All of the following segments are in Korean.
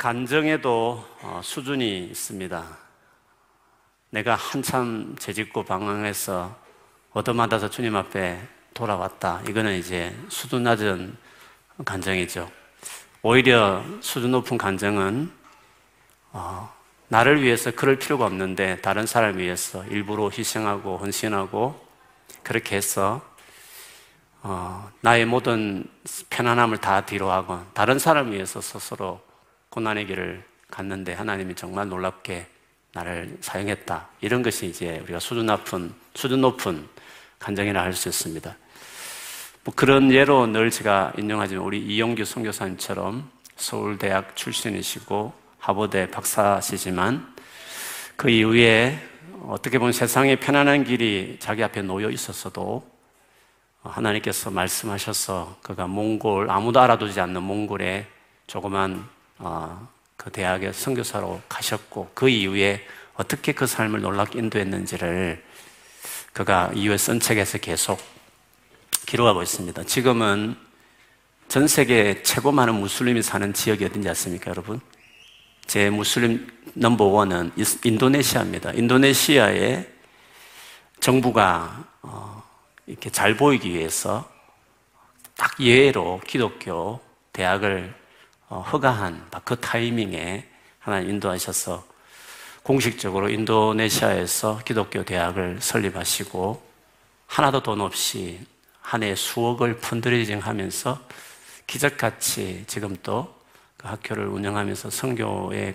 간정에도 어, 수준이 있습니다. 내가 한참 재짓고 방황해서 얻어맞아서 주님 앞에 돌아왔다. 이거는 이제 수준 낮은 간정이죠. 오히려 수준 높은 간정은 어, 나를 위해서 그럴 필요가 없는데 다른 사람 위해서 일부러 희생하고 헌신하고 그렇게 해서 어, 나의 모든 편안함을 다 뒤로하고 다른 사람 위해서 스스로 고난의 길을 갔는데 하나님이 정말 놀랍게 나를 사용했다. 이런 것이 이제 우리가 수준 높은, 수준 높은 간정이라 할 수 있습니다. 뭐 그런 예로 늘 제가 인용하지만 우리 이용규 선교사님처럼 서울대학 출신이시고 하버드 박사시지만 그 이후에 어떻게 보면 세상의 편안한 길이 자기 앞에 놓여 있었어도 하나님께서 말씀하셔서 그가 몽골 아무도 알아두지 않는 몽골에 조그만 어, 그 대학에 선교사로 가셨고 그 이후에 어떻게 그 삶을 놀랍게 인도했는지를 그가 이후에 쓴 책에서 계속 기록하고 있습니다. 지금은 전 세계 최고 많은 무슬림이 사는 지역이 어딘지 아십니까, 여러분? 제 무슬림 넘버원은 인도네시아입니다. 인도네시아의 정부가 어, 이렇게 잘 보이기 위해서 딱 예외로 기독교 대학을 어, 허가한 그 타이밍에 하나님 인도하셔서 공식적으로 인도네시아에서 기독교 대학을 설립하시고 하나도 돈 없이 한 해 수억을 펀드레이징 하면서 기적같이 지금 또 그 학교를 운영하면서 성교의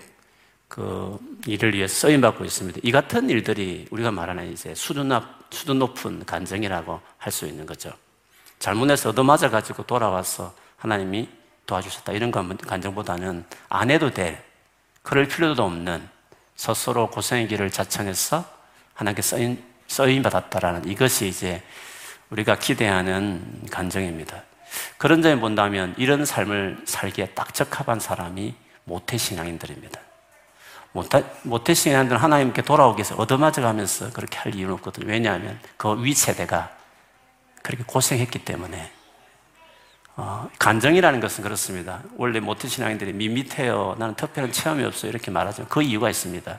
그 일을 위해 쓰임 받고 있습니다. 이 같은 일들이 우리가 말하는 이제 수준, 높, 수준 높은 간증이라고 할 수 있는 거죠. 잘못해서 얻어맞아 가지고 돌아와서 하나님이 도와주셨다 이런 간증보다는 안 해도 돼 그럴 필요도 없는 스스로 고생의 길을 자청해서 하나님께 쓰임, 쓰임 받았다라는 이것이 이제 우리가 기대하는 간증입니다. 그런 점에 본다면 이런 삶을 살기에 딱 적합한 사람이 모태신앙인들입니다. 모태신앙인들은 하나님께 돌아오기 위해서 얻어맞아 가면서 그렇게 할 이유는 없거든요. 왜냐하면 그 위세대가 그렇게 고생했기 때문에 어, 간정이라는 것은 그렇습니다. 원래 모태 신앙인들이 밋밋해요. 나는 특별한 체험이 없어요. 이렇게 말하지만 그 이유가 있습니다.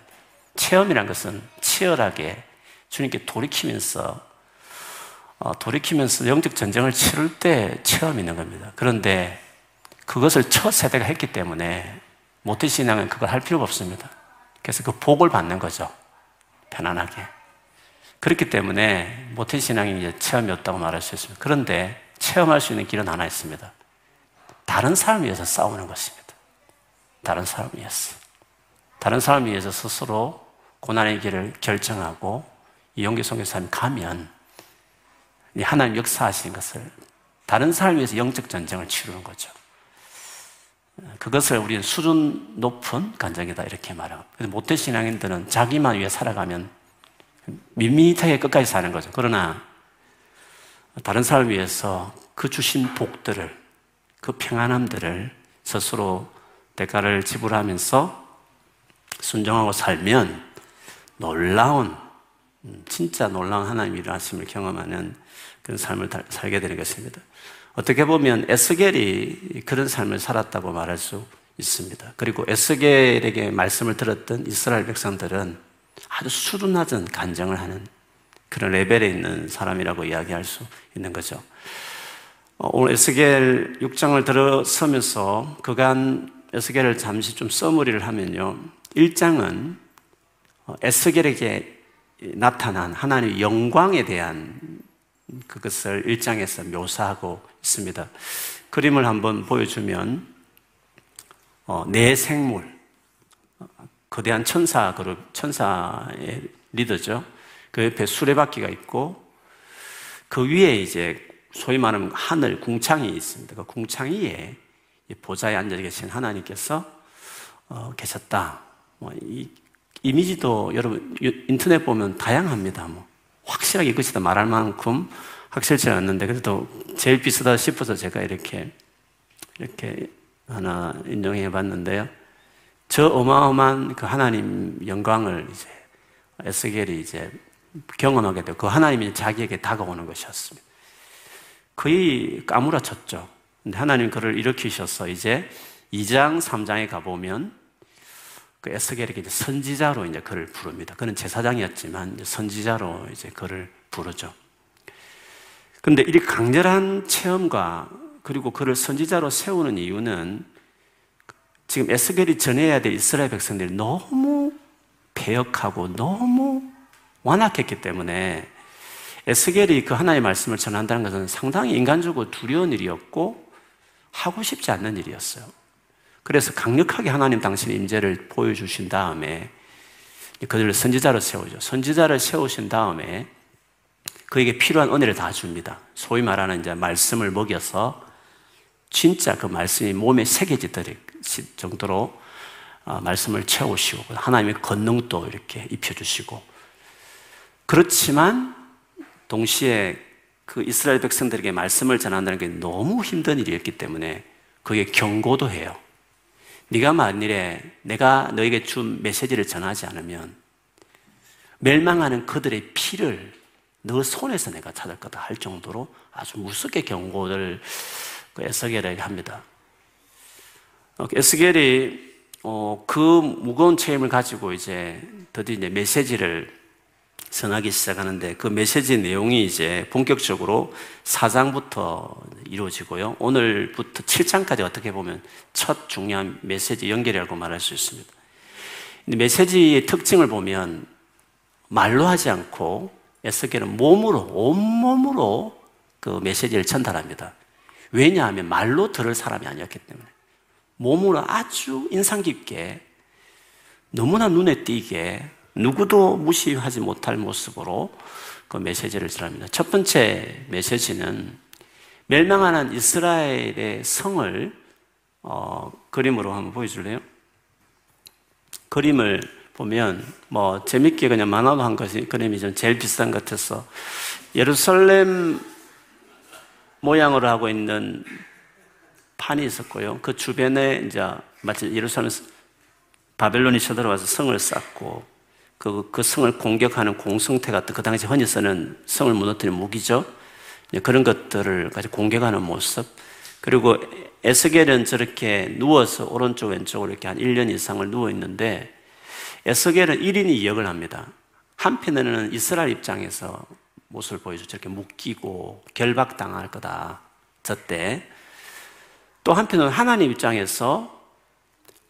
체험이라는 것은 치열하게 주님께 돌이키면서 어, 돌이키면서 영적 전쟁을 치를 때 체험이 있는 겁니다. 그런데 그것을 첫 세대가 했기 때문에 모태 신앙은 그걸 할 필요가 없습니다. 그래서 그 복을 받는 거죠. 편안하게. 그렇기 때문에 모태 신앙이 이제 체험이 없다고 말할 수 있습니다. 그런데 체험할 수 있는 길은 하나 있습니다. 다른 사람 위해서 싸우는 것입니다. 다른 사람 위해서. 다른 사람 위해서 스스로 고난의 길을 결정하고 이 용기 성교사님 가면 하나님 역사하신 것을 다른 사람 위해서 영적 전쟁을 치르는 거죠. 그것을 우리는 수준 높은 간정이다 이렇게 말하고 그래서 모태 신앙인들은 자기만 위해 살아가면 밋밋하게 끝까지 사는 거죠. 그러나 다른 사람을 위해서 그 주신 복들을, 그 평안함들을 스스로 대가를 지불하면서 순종하고 살면 놀라운, 음, 진짜 놀라운 하나님의 일하심을 경험하는 그런 삶을 살게 되는 것입니다. 어떻게 보면 에스겔이 그런 삶을 살았다고 말할 수 있습니다. 그리고 에스겔에게 말씀을 들었던 이스라엘 백성들은 아주 수준 낮은 간정을 하는 그런 레벨에 있는 사람이라고 이야기할 수 있는 거죠. 어, 오늘 에스겔 6장을 들어서면서 그간 에스겔을 잠시 좀 써머리를 하면요. 1장은 어, 에스겔에게 나타난 하나님의 영광에 대한 그것을 1장에서 묘사하고 있습니다. 그림을 한번 보여주면 어, 내 생물 거대한 천사 그룹 천사의 리더죠. 그 옆에 수레바퀴가 있고 그 위에 이제 소위 말하면 하늘 궁창이 있습니다. 그 궁창 위에 보좌에 앉아 계신 하나님께서 어, 계셨다. 뭐 이 이미지도 여러분 인터넷 보면 다양합니다. 뭐 확실하게 이것이다 말할 만큼 확실치 않는데 그래도 제일 비슷하다 싶어서 제가 이렇게 이렇게 하나 인정해 봤는데요. 저 어마어마한 그 하나님 영광을 이제 에스겔이 이제 경험하게 되고 그 하나님이 자기에게 다가오는 것이었습니다. 거의 까무라쳤죠. 근데 하나님 그를 일으키셔서 이제 2장, 3장에 가보면 그 에스겔에게 이제 선지자로 이제 그를 부릅니다. 그는 제사장이었지만 선지자로 이제 그를 부르죠. 근데 이 강렬한 체험과 그리고 그를 선지자로 세우는 이유는 지금 에스겔이 전해야 될 이스라엘 백성들이 너무 배역하고 너무 완악했기 때문에 에스겔이 그 하나의 말씀을 전한다는 것은 상당히 인간적으로 두려운 일이었고 하고 싶지 않는 일이었어요. 그래서 강력하게 하나님 당신의 임재를 보여주신 다음에 그들을 선지자로 세우죠. 선지자를 세우신 다음에 그에게 필요한 은혜를 다 줍니다. 소위 말하는 이제 말씀을 먹여서 진짜 그 말씀이 몸에 새겨지도록 정도로 어, 말씀을 채우시고 하나님의 권능도 이렇게 입혀주시고 그렇지만 동시에 그 이스라엘 백성들에게 말씀을 전한다는 게 너무 힘든 일이었기 때문에 그게 경고도 해요. 네가 만일에 내가 너에게 준 메시지를 전하지 않으면 멸망하는 그들의 피를 너 손에서 내가 찾을 거다 할 정도로 아주 무섭게 경고를 그 에스겔에게 합니다. 어, 에스겔이 어, 그 무거운 체험을 가지고 이제 드디어 이제 메시지를 전하기 시작하는데 그 메시지 내용이 이제 본격적으로 4장부터 이루어지고요. 오늘부터 7장까지 어떻게 보면 첫 중요한 메시지 연결이라고 말할 수 있습니다. 메시지의 특징을 보면 말로 하지 않고 에스겔은 몸으로, 온몸으로 그 메시지를 전달합니다. 왜냐하면 말로 들을 사람이 아니었기 때문에. 몸으로 아주 인상 깊게 너무나 눈에 띄게 누구도 무시하지 못할 모습으로 그 메시지를 전합니다. 첫 번째 메시지는 멸망하는 이스라엘의 성을 어, 그림으로 한번 보여줄래요? 그림을 보면 뭐 재밌게 그냥 만화로 한 것이 그림이 좀 제일 비싼 것 같아서 예루살렘 모양으로 하고 있는 판이 있었고요. 그 주변에 이제 마치 예루살렘 바벨론이 쳐들어와서 성을 쌓고 그, 그 성을 공격하는 공성태 같은 그 당시 흔히 쓰는 성을 무너뜨리는 무기죠. 그런 것들을 가지고 공격하는 모습. 그리고 에스겔은 저렇게 누워서 오른쪽 왼쪽으로 이렇게 한 1년 이상을 누워 있는데 에스겔은 1인이 2역을 합니다. 한편에는 이스라엘 입장에서 모습을 보여줘. 저렇게 묶이고 결박당할 거다. 저때. 또 한편은 하나님 입장에서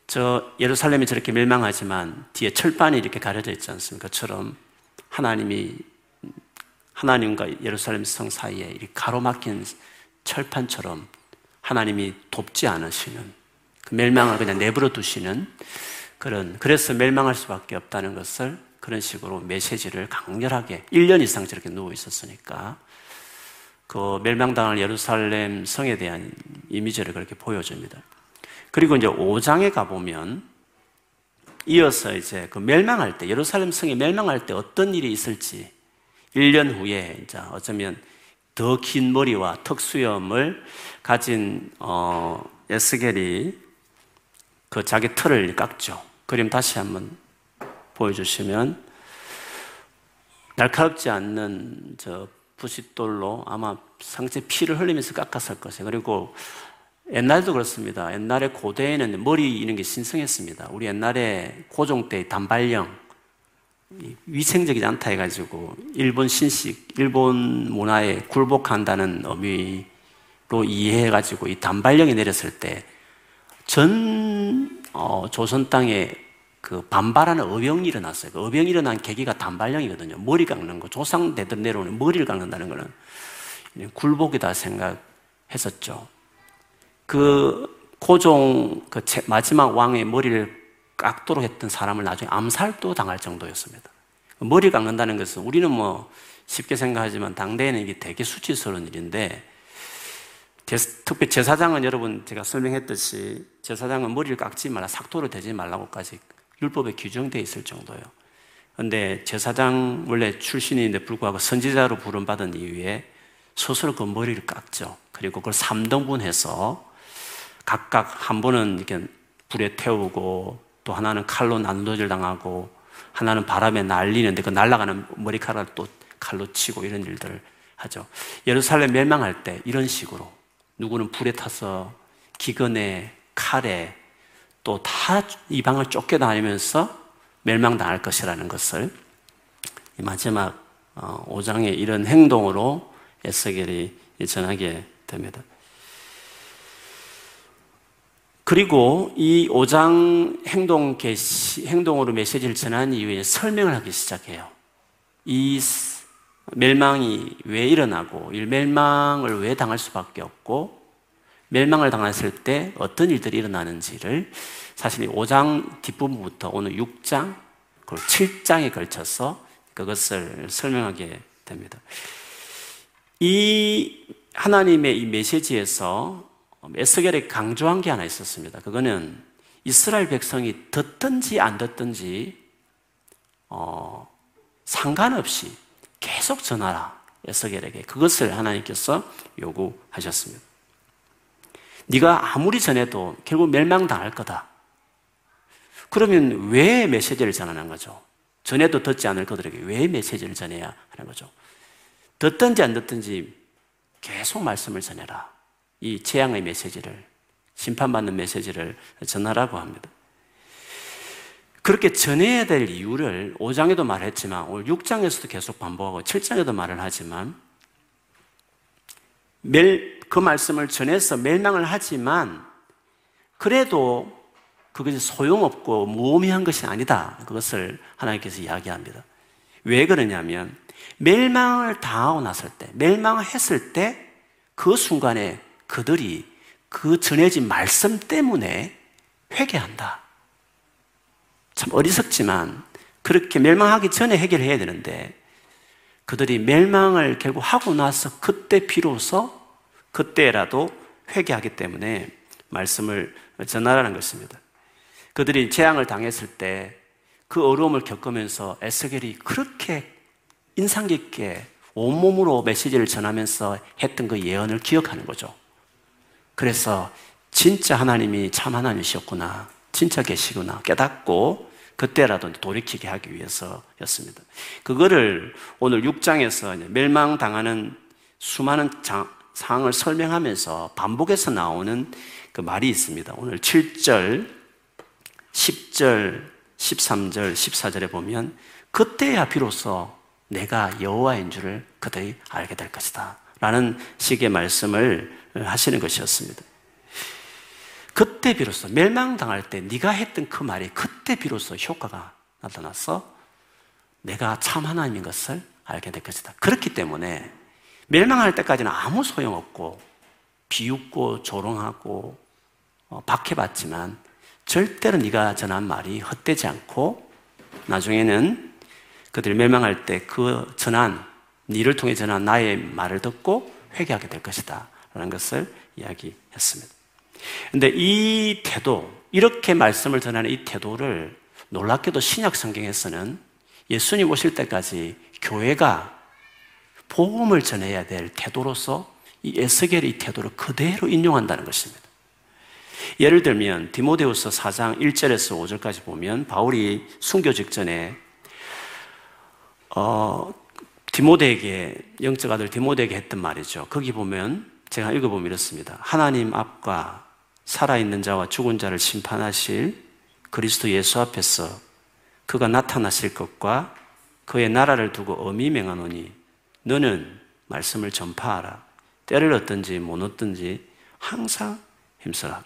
저 예루살렘이 저렇게 멸망하지만 뒤에 철판이 이렇게 가려져 있지 않습니까? 처럼 하나님이 하나님과 예루살렘 성 사이에 가로막힌 철판처럼 하나님이 돕지 않으시는 그 멸망을 그냥 내버려 두시는 그런 그래서 멸망할 수밖에 없다는 것을 그런 식으로 메시지를 강렬하게 1년 이상 저렇게 누워 있었으니까 그 멸망당할 예루살렘 성에 대한 이미지를 그렇게 보여줍니다. 그리고 이제 5장에 가보면 이어서 이제 그 멸망할 때, 예루살렘 성이 멸망할 때 어떤 일이 있을지 1년 후에 이제 어쩌면 더 긴 머리와 턱수염을 가진 어, 에스겔이 그 자기 털을 깎죠. 그림 다시 한번 보여주시면 날카롭지 않는 저 부싯돌로 아마 상체 피를 흘리면서 깎았을 것이에요. 그리고 옛날도 그렇습니다. 옛날에 고대에는 머리 이런 게 신성했습니다. 우리 옛날에 고종 때 단발령 위생적이지 않다 해가지고 일본 신식, 일본 문화에 굴복한다는 의미로 이해해가지고 이 단발령이 내렸을 때전 어, 조선 땅에 그 반발하는 어병이 일어났어요. 그 어병이 일어난 계기가 단발령이거든요. 머리 깎는 거. 조상 대들 내려오는 머리를 깎는다는 거는 굴복이다 생각했었죠. 그 고종 그 마지막 왕의 머리를 깎도록 했던 사람을 나중에 암살도 당할 정도였습니다. 머리 깎는다는 것은 우리는 뭐 쉽게 생각하지만 당대에는 이게 되게 수치스러운 일인데 특히 제사장은 여러분 제가 설명했듯이 제사장은 머리를 깎지 말라 삭도를 대지 말라고까지 율법에 규정되어 있을 정도예요. 그런데 제사장 원래 출신인데 불구하고 선지자로 부름받은 이후에 스스로 그 머리를 깎죠. 그리고 그걸 3등분해서 각각 한 분은 이렇게 불에 태우고 또 하나는 칼로 난도질 당하고 하나는 바람에 날리는데 그 날아가는 머리카락을 또 칼로 치고 이런 일들을 하죠. 예루살렘 멸망할 때 이런 식으로 누구는 불에 타서 기근에 칼에 또 다 이방을 쫓겨다니면서 멸망당할 것이라는 것을 마지막 5장의 어, 이런 행동으로 에스겔이 전하게 됩니다. 그리고 이 5장 행동 게시, 행동으로 메시지를 전한 이후에 설명을 하기 시작해요. 이 멸망이 왜 일어나고, 이 멸망을 왜 당할 수밖에 없고, 멸망을 당했을 때 어떤 일들이 일어나는지를 사실 이 5장 뒷부분부터 오늘 6장, 그리고 7장에 걸쳐서 그것을 설명하게 됩니다. 이 하나님의 이 메시지에서 에스겔에 강조한 게 하나 있었습니다. 그거는 이스라엘 백성이 듣든지 안 듣든지 어, 상관없이 계속 전하라 에스겔에게 그것을 하나님께서 요구하셨습니다. 네가 아무리 전해도 결국 멸망당할 거다. 그러면 왜 메시지를 전하는 거죠? 전해도 듣지 않을 그들에게 왜 메시지를 전해야 하는 거죠? 듣든지 안 듣든지 계속 말씀을 전해라. 이 재앙의 메시지를, 심판받는 메시지를 전하라고 합니다. 그렇게 전해야 될 이유를 5장에도 말했지만 오늘 6장에서도 계속 반복하고 7장에도 말을 하지만 그 말씀을 전해서 멸망을 하지만 그래도 그것이 소용없고 무의미한 것이 아니다. 그것을 하나님께서 이야기합니다. 왜 그러냐면 멸망을 당하고 났을 때, 멸망을 했을 때 그 순간에 그들이 그 전해진 말씀 때문에 회개한다. 참 어리석지만 그렇게 멸망하기 전에 해결해야 되는데 그들이 멸망을 결국 하고 나서 그때 비로소 그때라도 회개하기 때문에 말씀을 전하라는 것입니다. 그들이 재앙을 당했을 때 그 어려움을 겪으면서 에스겔이 그렇게 인상 깊게 온몸으로 메시지를 전하면서 했던 그 예언을 기억하는 거죠. 그래서 진짜 하나님이 참 하나님이셨구나. 진짜 계시구나. 깨닫고 그때라도 돌이키게 하기 위해서였습니다. 그거를 오늘 6장에서 멸망당하는 수많은 장, 상황을 설명하면서 반복해서 나오는 그 말이 있습니다. 오늘 7절, 10절, 13절, 14절에 보면 그때야 비로소 내가 여호와인 줄을 그들이 알게 될 것이다. 라는 식의 말씀을 하시는 것이었습니다. 그때 비로소 멸망당할 때 네가 했던 그 말이 그때 비로소 효과가 나타나서 내가 참 하나님인 것을 알게 될 것이다. 그렇기 때문에 멸망할 때까지는 아무 소용없고 비웃고 조롱하고 어, 박해받지만 절대로 네가 전한 말이 헛되지 않고 나중에는 그들 멸망할 때 그 전한 니를 통해 전한 나의 말을 듣고 회개하게 될 것이다. 라는 것을 이야기했습니다. 근데 이 태도, 이렇게 말씀을 전하는 이 태도를 놀랍게도 신약 성경에서는 예수님 오실 때까지 교회가 복음을 전해야 될 태도로서 이 에스겔의 이 태도를 그대로 인용한다는 것입니다. 예를 들면 디모데후서 4장 1절에서 5절까지 보면 바울이 순교 직전에 어, 디모데에게 영적 아들 디모데에게 했던 말이죠. 거기 보면 제가 읽어보면 이렇습니다. 하나님 앞과 살아있는 자와 죽은 자를 심판하실 그리스도 예수 앞에서 그가 나타나실 것과 그의 나라를 두고 어미 맹하노니 너는 말씀을 전파하라. 때를 얻든지 못 얻든지 항상 힘써라.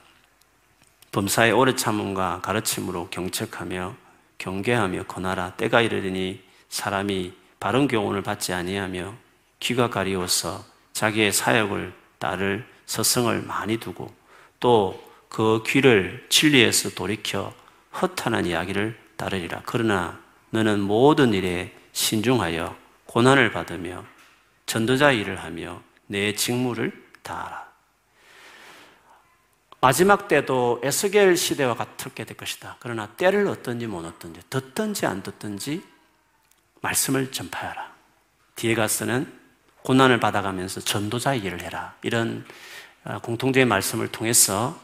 범사의 오래 참음과 가르침으로 경책하며 경계하며 권하라. 때가 이르리니 사람이 바른 교훈을 받지 아니하며 귀가 가리워서 자기의 사역을 따를 서성을 많이 두고 또 그 귀를 진리에서 돌이켜 허탄한 이야기를 따르리라. 그러나 너는 모든 일에 신중하여 고난을 받으며 전도자 일을 하며 내 직무를 다하라. 마지막 때도 에스겔 시대와 같게 될 것이다. 그러나 때를 얻든지 못 얻든지 듣든지 안 듣든지 말씀을 전파하라. 뒤에 가서는 고난을 받아가면서 전도자 일을 해라. 이런 어, 공통적인 말씀을 통해서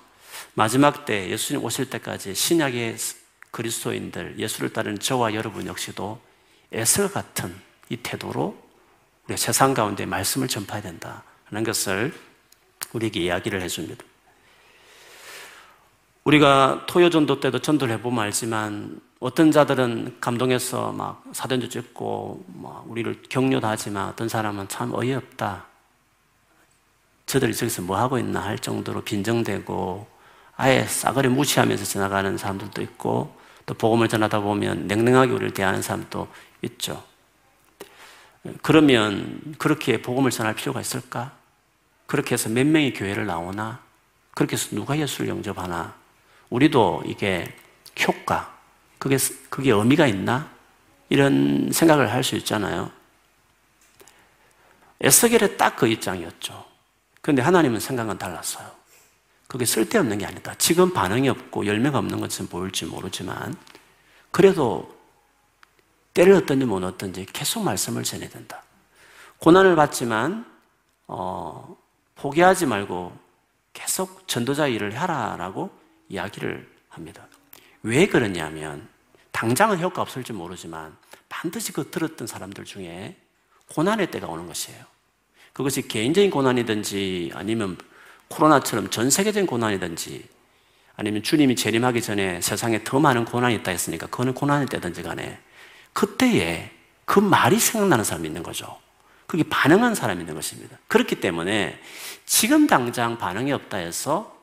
마지막 때 예수님 오실 때까지 신약의 그리스도인들, 예수를 따르는 저와 여러분 역시도 애설 같은 이 태도로 우리가 세상 가운데 말씀을 전파해야 된다. 하는 것을 우리에게 이야기를 해줍니다. 우리가 토요 전도 때도 전도를 해보면 알지만 어떤 자들은 감동해서 막 사전도 찍고 막 우리를 격려도 하지만 어떤 사람은 참 어이없다. 저들이 저기서 뭐 하고 있나 할 정도로 빈정되고 아예 싸그리 무시하면서 지나가는 사람들도 있고 또 복음을 전하다 보면 냉랭하게 우리를 대하는 사람도 있죠. 그러면 그렇게 복음을 전할 필요가 있을까? 그렇게 해서 몇 명이 교회를 나오나? 그렇게 해서 누가 예수를 영접하나? 우리도 이게 효과, 그게, 그게 의미가 있나? 이런 생각을 할 수 있잖아요. 에스겔의 딱 그 입장이었죠. 그런데 하나님은 생각은 달랐어요. 그게 쓸데없는 게 아니다. 지금 반응이 없고 열매가 없는 것은 보일지 모르지만, 그래도 때를 어떤지 못 어떤지 계속 말씀을 전해야 된다. 고난을 받지만, 어, 포기하지 말고 계속 전도자 일을 하라라고 이야기를 합니다. 왜 그러냐면 당장은 효과 없을지 모르지만 반드시 그 들었던 사람들 중에 고난의 때가 오는 것이에요. 그것이 개인적인 고난이든지 아니면 코로나처럼 전 세계적인 고난이든지 아니면 주님이 재림하기 전에 세상에 더 많은 고난이 있다 했으니까 그거는 고난의 때든지 간에 그때에 그 말이 생각나는 사람이 있는 거죠. 그게 반응한 사람이 있는 것입니다. 그렇기 때문에 지금 당장 반응이 없다 해서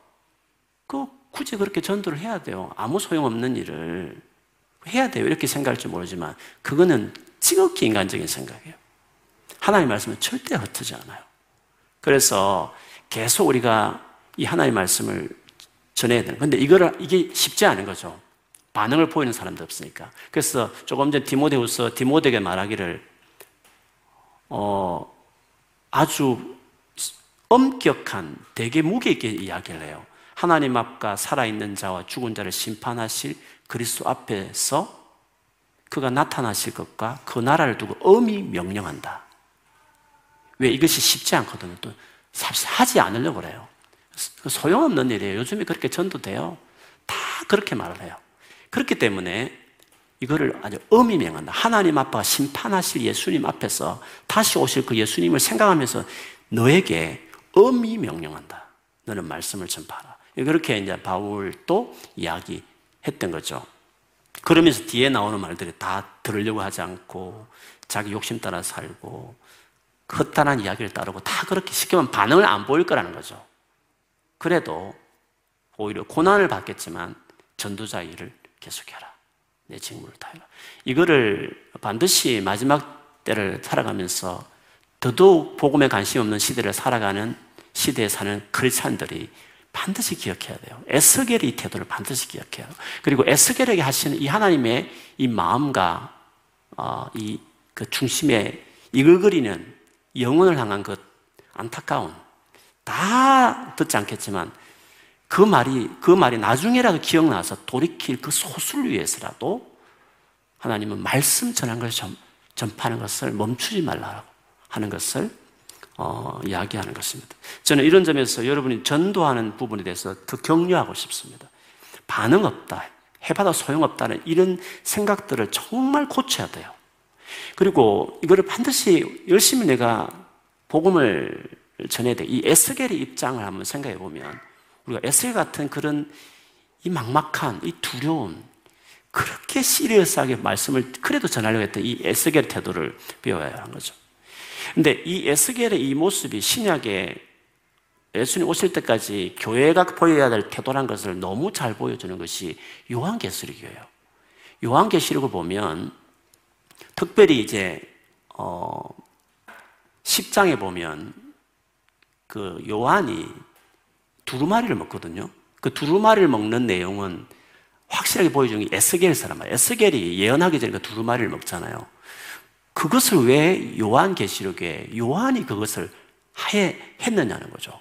그 굳이 그렇게 전도를 해야 돼요. 아무 소용없는 일을 해야 돼요. 이렇게 생각할지 모르지만 그거는 지극히 인간적인 생각이에요. 하나님 말씀은 절대 흩어지 않아요. 그래서 계속 우리가 이 하나님 말씀을 전해야 되는. 근데 이거를 이게 쉽지 않은 거죠. 반응을 보이는 사람도 없으니까. 그래서 조금 전 디모데후서 디모데에게 말하기를 어 아주 엄격한 되게 무게 있게 이야기를 해요. 하나님 앞과 살아있는 자와 죽은 자를 심판하실 그리스도 앞에서 그가 나타나실 것과 그 나라를 두고 엄히 명령한다. 왜 이것이 쉽지 않거든요. 또 하지 않으려고 그래요. 소용없는 일이에요. 요즘에 그렇게 전도돼요. 다 그렇게 말을 해요. 그렇기 때문에 이거를 아주 엄히 명한다. 하나님 아빠가 심판하실 예수님 앞에서 다시 오실 그 예수님을 생각하면서 너에게 엄히 명령한다. 너는 말씀을 전파하라. 그렇게 이제 바울도 이야기했던 거죠. 그러면서 뒤에 나오는 말들이 다 들으려고 하지 않고 자기 욕심 따라 살고 헛단한 이야기를 따르고 다 그렇게 시키면 반응을 안 보일 거라는 거죠. 그래도 오히려 고난을 받겠지만 전도자 일을 계속해라. 내 직무를 다해라. 이거를 반드시 마지막 때를 살아가면서 더더욱 복음에 관심 없는 시대를 살아가는 시대에 사는 크리스찬들이 반드시 기억해야 돼요. 에스겔의 이 태도를 반드시 기억해야 돼요. 그리고 에스겔에게 하시는 이 하나님의 이 마음과 어, 이 그 중심에 이글거리는 영혼을 향한 그 안타까운 다 듣지 않겠지만 그 말이 그 말이 나중에라도 기억나서 돌이킬 그 소수를 위해서라도 하나님은 말씀 전한 것을 전파하는 것을 멈추지 말라고 하는 것을 어, 이야기하는 것입니다. 저는 이런 점에서 여러분이 전도하는 부분에 대해서 더 격려하고 싶습니다. 반응 없다, 해봐도 소용없다는 이런 생각들을 정말 고쳐야 돼요. 그리고 이거를 반드시 열심히 내가 복음을 전해야 돼. 이 에스겔의 입장을 한번 생각해 보면 우리가 에스겔 같은 그런 이 막막한, 이 두려운, 그렇게 시리어스하게 말씀을 그래도 전하려고 했던 이 에스겔 태도를 배워야 하는 거죠. 근데 이 에스겔의 이 모습이 신약에 예수님 오실 때까지 교회가 보여야 될 태도란 것을 너무 잘 보여주는 것이 요한계시록이에요. 요한계시록을 보면 특별히 이제 어 10장에 보면 그 요한이 두루마리를 먹거든요. 그 두루마리를 먹는 내용은 확실하게 보여주는 게 에스겔 사람 에스겔이 예언하기 전에 그 두루마리를 먹잖아요. 그것을 왜 요한 계시록에 요한이 그것을 해, 했느냐는 거죠.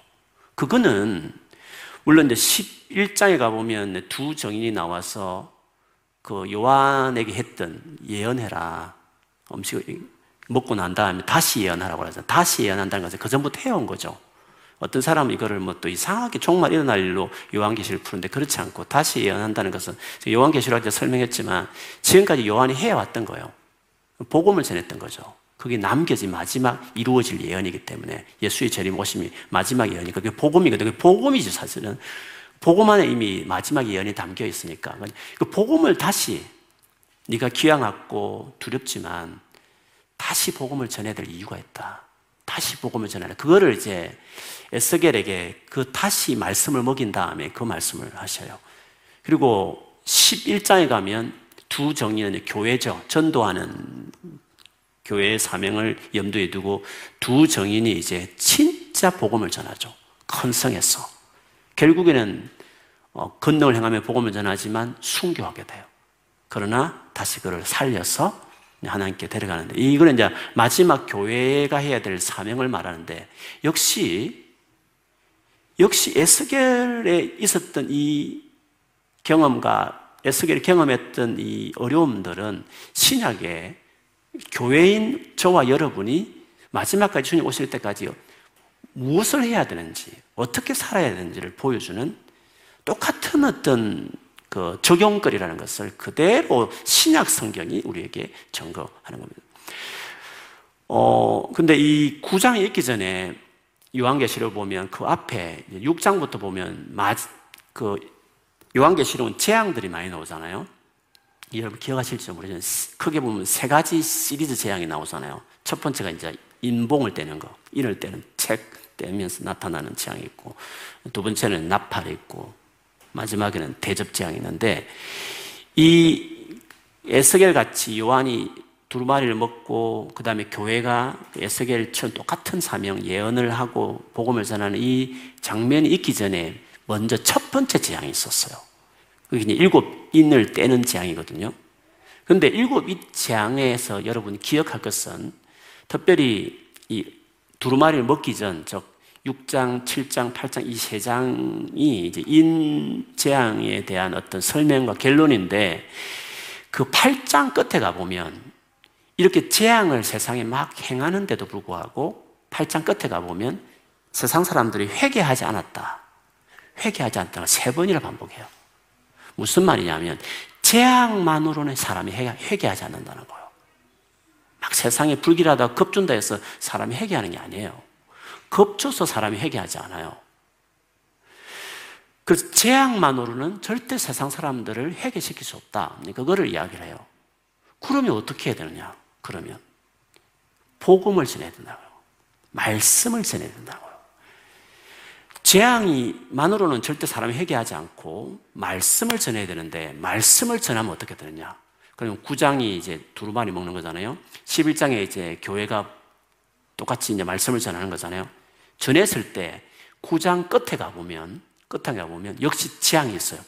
그거는 물론 이제 11장에 가보면 두 정인이 나와서 그 요한에게 했던 예언해라. 음식을 먹고 난 다음에 다시 예언하라고 그러죠. 다시 예언한다는 것은 그 전부터 해온 거죠. 어떤 사람은 이거를 뭐 또 이상하게 종말 일어날 일로 요한계시를 푸는데 그렇지 않고 다시 예언한다는 것은 요한계시록 때 설명했지만 지금까지 요한이 해왔던 거예요. 복음을 전했던 거죠. 그게 남겨진 마지막 이루어질 예언이기 때문에 예수의 재림 오심이 마지막 예언이 그게 복음이거든요. 그게 복음이죠, 사실은. 복음 안에 이미 마지막 예언이 담겨 있으니까 그 복음을 다시 네가 귀양하고 두렵지만 다시 복음을 전해야 될 이유가 있다. 다시 복음을 전하라. 그거를 이제 에스겔에게 그 다시 말씀을 먹인 다음에 그 말씀을 하셔요. 그리고 11장에 가면 두 정의는 교회죠. 전도하는 교회의 사명을 염두에 두고 두 정인이 이제 진짜 복음을 전하죠. 큰 성에서. 결국에는 어, 건너를 행하며 복음을 전하지만 순교하게 돼요. 그러나 다시 그를 살려서 하나님께 데려가는데 이거는 이제 마지막 교회가 해야 될 사명을 말하는데 역시 역시 에스겔에 있었던 이 경험과 에스겔이 경험했던 이 어려움들은 신약에 교회인 저와 여러분이 마지막까지 주님 오실 때까지 무엇을 해야 되는지, 어떻게 살아야 되는지를 보여주는 똑같은 어떤 그 적용거리라는 것을 그대로 신약 성경이 우리에게 증거하는 겁니다. 어, 근데 이 9장에 있기 전에 요한계시록 보면 그 앞에 6장부터 보면 마, 그 요한계시록은 재앙들이 많이 나오잖아요. 여러분 기억하실지 모르지만 크게 보면 세 가지 시리즈 재앙이 나오잖아요. 첫 번째가 이제 인봉을 떼는 거, 인을 떼는 책 떼면서 나타나는 재앙이 있고, 두 번째는 나팔이 있고, 마지막에는 대접 재앙이 있는데, 이 에스겔 같이 요한이 두루마리를 먹고, 그 다음에 교회가 에스겔처럼 똑같은 사명, 예언을 하고, 복음을 전하는 이 장면이 있기 전에 먼저 첫 번째 재앙이 있었어요. 그게 일곱 인을 떼는 재앙이거든요. 그런데 일곱 이 재앙에서 여러분이 기억할 것은 특별히 이 두루마리를 먹기 전, 즉 6장, 7장, 8장 이 세 장이 이제 인 재앙에 대한 어떤 설명과 결론인데 그 8장 끝에 가 보면 이렇게 재앙을 세상에 막 행하는데도 불구하고 8장 끝에 가 보면 세상 사람들이 회개하지 않았다. 회개하지 않다가 세 번이나 반복해요. 무슨 말이냐면 재앙만으로는 사람이 회개하지 않는다는 거예요. 막 세상에 불길하다 급준다 해서 사람이 회개하는 게 아니에요. 겁줘서 사람이 회개하지 않아요. 그래서 재앙만으로는 절대 세상 사람들을 회개시킬 수 없다. 그거를 이야기를 해요. 그러면 어떻게 해야 되느냐? 그러면 복음을 전해야 된다고요. 말씀을 전해야 된다고요. 재앙이만으로는 절대 사람이 회개하지 않고 말씀을 전해야 되는데 말씀을 전하면 어떻게 되느냐? 그럼 9장이 이제 두루마리 먹는 거잖아요. 11장에 이제 교회가 똑같이 이제 말씀을 전하는 거잖아요. 전했을 때 9장 끝에 가 보면, 끝에 가 보면 역시 재앙이 있어요.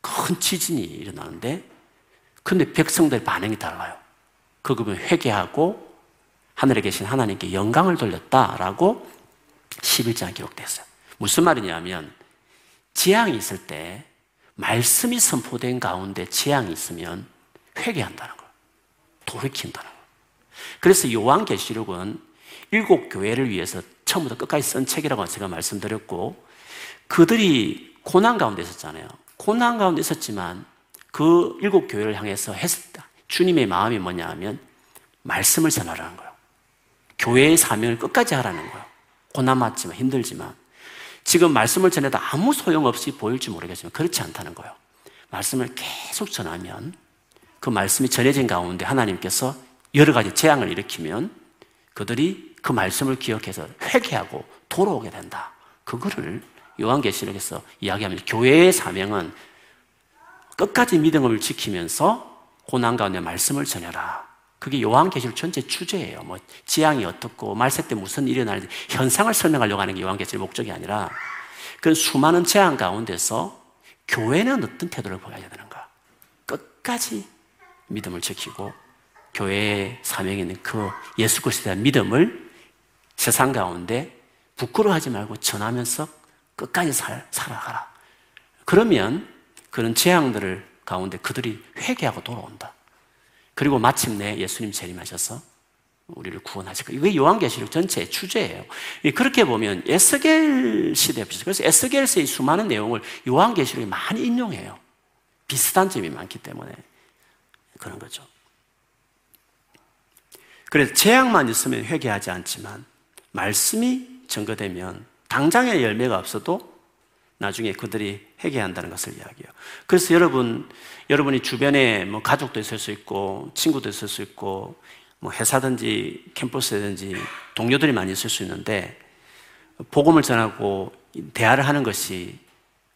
큰 지진이 일어나는데, 근데 백성들 반응이 달라요. 그거는 회개하고 하늘에 계신 하나님께 영광을 돌렸다라고 11장에 기록됐어요. 무슨 말이냐면 재앙이 있을 때 말씀이 선포된 가운데 재앙이 있으면 회개한다는 거예요. 돌이킨다는 거예요. 그래서 요한계시록은 일곱 교회를 위해서 처음부터 끝까지 쓴 책이라고 제가 말씀드렸고 그들이 고난 가운데 있었잖아요. 고난 가운데 있었지만 그 일곱 교회를 향해서 했다. 주님의 마음이 뭐냐 하면 말씀을 전하라는 거예요. 교회의 사명을 끝까지 하라는 거예요. 고난 맞지만 힘들지만 지금 말씀을 전해도 아무 소용없이 보일지 모르겠지만 그렇지 않다는 거예요. 말씀을 계속 전하면 그 말씀이 전해진 가운데 하나님께서 여러 가지 재앙을 일으키면 그들이 그 말씀을 기억해서 회개하고 돌아오게 된다. 그거를 요한계시록에서 이야기하면서 교회의 사명은 끝까지 믿음을 지키면서 고난 가운데 말씀을 전해라. 그게 요한계시록 전체 주제예요. 뭐 지향이 어떻고 말세 때 무슨 일이 일어나는지 현상을 설명하려고 하는 게 요한계시록 목적이 아니라 그 수많은 재앙 가운데서 교회는 어떤 태도를 보여야 되는가? 끝까지 믿음을 지키고 교회의 사명에 있는 그 예수 그리스도에 대한 믿음을 세상 가운데 부끄러워하지 말고 전하면서 끝까지 살, 살아가라. 그러면 그런 재앙들을 가운데 그들이 회개하고 돌아온다. 그리고 마침내 예수님 재림하셔서 우리를 구원하실 거예요. 이게 요한계시록 전체의 주제예요. 그렇게 보면 에스겔 시대 비슷. 그래서 에스겔서의 수많은 내용을 요한계시록이 많이 인용해요. 비슷한 점이 많기 때문에 그런 거죠. 그래서 재앙만 있으면 회개하지 않지만 말씀이 증거되면 당장의 열매가 없어도 나중에 그들이 회개한다는 것을 이야기해요. 그래서 여러분, 여러분이 주변에 뭐 가족도 있을 수 있고, 친구도 있을 수 있고, 뭐 회사든지 캠퍼스든지 동료들이 많이 있을 수 있는데, 복음을 전하고 대화를 하는 것이